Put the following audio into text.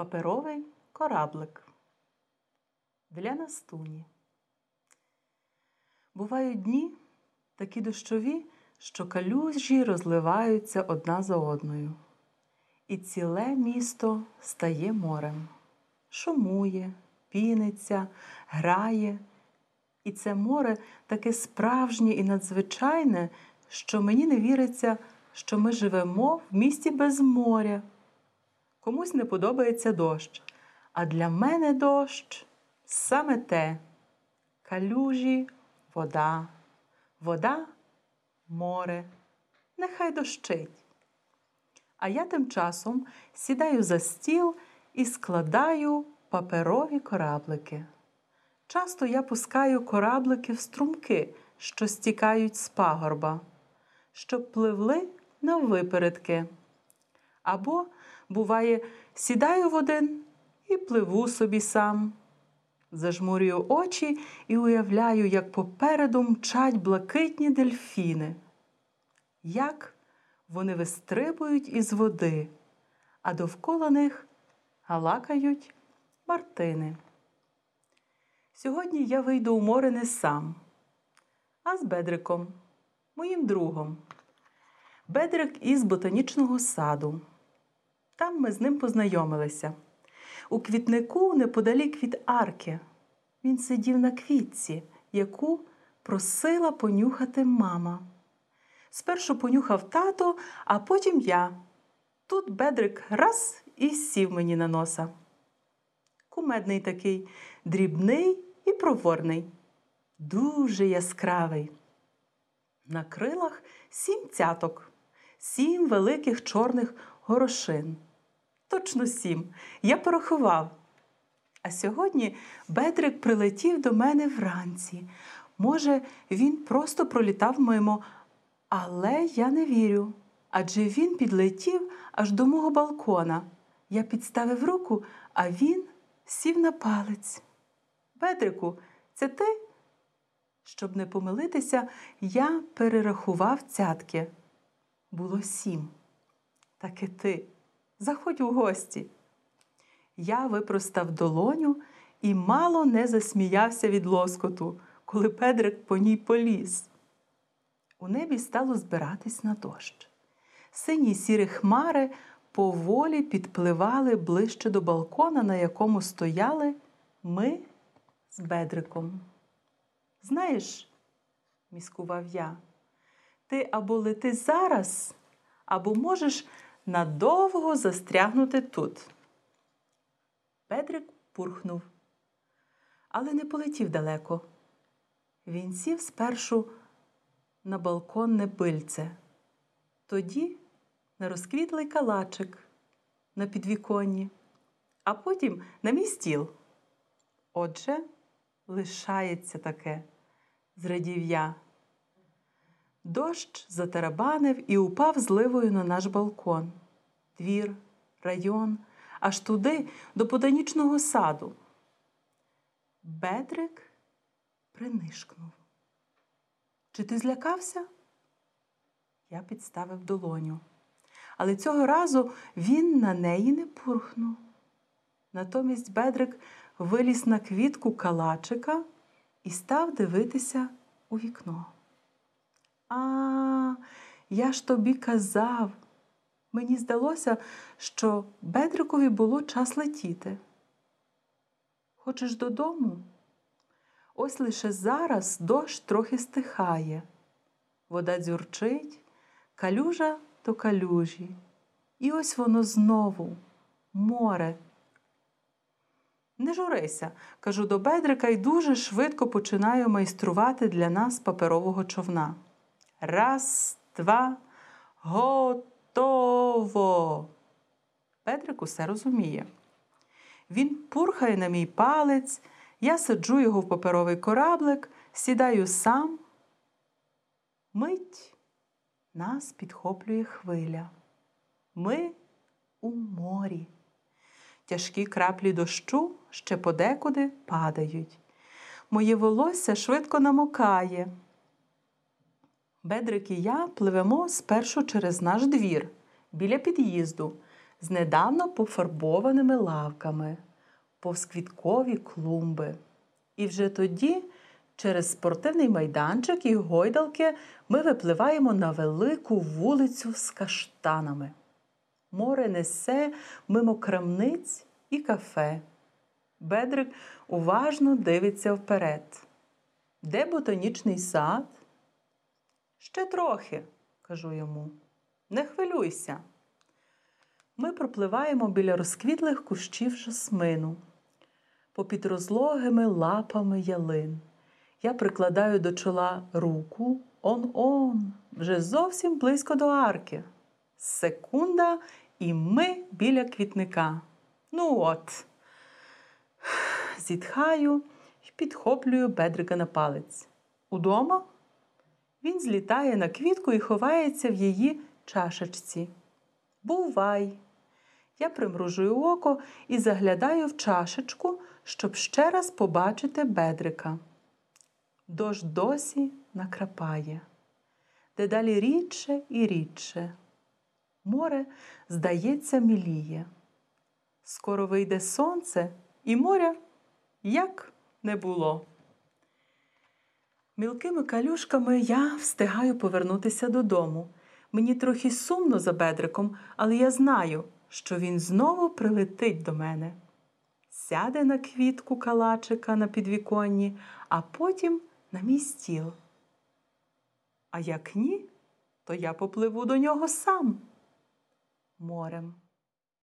Паперовий кораблик для Настуні. Бувають дні такі дощові, що калюжі розливаються одна за одною. І ціле місто стає морем, шумує, піниться, грає. І це море таке справжнє і надзвичайне, що мені не віриться, що ми живемо в місті без моря. Комусь не подобається дощ, а для мене дощ саме те калюжі, вода, вода, море, нехай дощить. А я тим часом сідаю за стіл і складаю паперові кораблики. Часто я пускаю кораблики в струмки, що стікають з пагорба, щоб пливли на випередки. Або, буває, сідаю в один і пливу собі сам. Зажмурюю очі і уявляю, як попереду мчать блакитні дельфіни. Як вони вистрибують із води, а довкола них галакають мартини. Сьогодні я вийду у море не сам, а з Бедриком, моїм другом. Бедрик із ботанічного саду. Там ми з ним познайомилися. У квітнику неподалік від арки. Він сидів на квітці, яку просила понюхати мама. Спершу понюхав тато, а потім я. Тут Бедрик раз і сів мені на носа. Кумедний такий, дрібний і проворний, дуже яскравий. На крилах сім цяток, сім великих чорних горошин. Точно сім. Я порахував. А сьогодні Бедрик прилетів до мене вранці. Може, він просто пролітав мимо, але я не вірю. Адже він підлетів аж до мого балкона. Я підставив руку, а він сів на палець. Бедрику, це ти? Щоб не помилитися, я перерахував цятки. Було сім. Так і ти. Заходь у гості. Я випростав долоню і мало не засміявся від лоскоту, коли Педрик по ній поліз. У небі стало збиратись на дощ. Сині сірі хмари поволі підпливали ближче до балкона, на якому стояли ми з Бедриком. Знаєш, міскував я, ти або лети зараз, або можеш надовго застрягнути тут. Бедрик пурхнув, але не полетів далеко. Він сів спершу на балконне пильце, тоді на розквітлий калачик на підвіконні, а потім на мій стіл. Отже, лишається таке, зрадів я. Дощ затарабанив і упав зливою на наш балкон, двір, район, аж туди, до ботанічного саду. Бедрик принишкнув. Чи ти злякався? Я підставив долоню. Але цього разу він на неї не пурхнув. Натомість Бедрик виліз на квітку калачика і став дивитися у вікно. А, я ж тобі казав. Мені здалося, що Бедрикові було час летіти. Хочеш додому? Ось лише зараз дощ трохи стихає. Вода дзюрчить, калюжа то калюжі. І ось воно знову море. Не журися, кажу до Бедрика і дуже швидко починаю майструвати для нас паперового човна. Раз, два, готово. Бедрик усе розуміє. Він пурхає на мій палець, я саджу його в паперовий кораблик, сідаю сам. Мить нас підхоплює хвиля. Ми у морі. Тяжкі краплі дощу ще подекуди падають. Моє волосся швидко намокає. Бедрик і я пливемо спершу через наш двір, біля під'їзду, з недавно пофарбованими лавками, повз квіткові клумби. І вже тоді, через спортивний майданчик і гойдалки, ми випливаємо на велику вулицю з каштанами. Море несе мимо крамниць і кафе. Бедрик уважно дивиться вперед. Де ботанічний сад? Ще трохи, кажу йому. Не хвилюйся. Ми пропливаємо біля розквітлих кущів жасмину, попід розлогими лапами ялин. Я прикладаю до чола руку он-он, вже зовсім близько до арки. Секунда, і ми біля квітника. Ну от. Зітхаю і підхоплюю бедрика на палець. Удома? Він злітає на квітку і ховається в її чашечці. Бувай! Я примружую око і заглядаю в чашечку, щоб ще раз побачити бедрика. Дощ досі накрапає, дедалі рідше і рідше. Море, здається, міліє. Скоро вийде сонце, і моря як не було. Мілкими калюшками я встигаю повернутися додому. Мені трохи сумно за бедриком, але я знаю, що він знову прилетить до мене. Сяде на квітку калачика на підвіконні, а потім на мій стіл. А як ні, то я попливу до нього сам морем.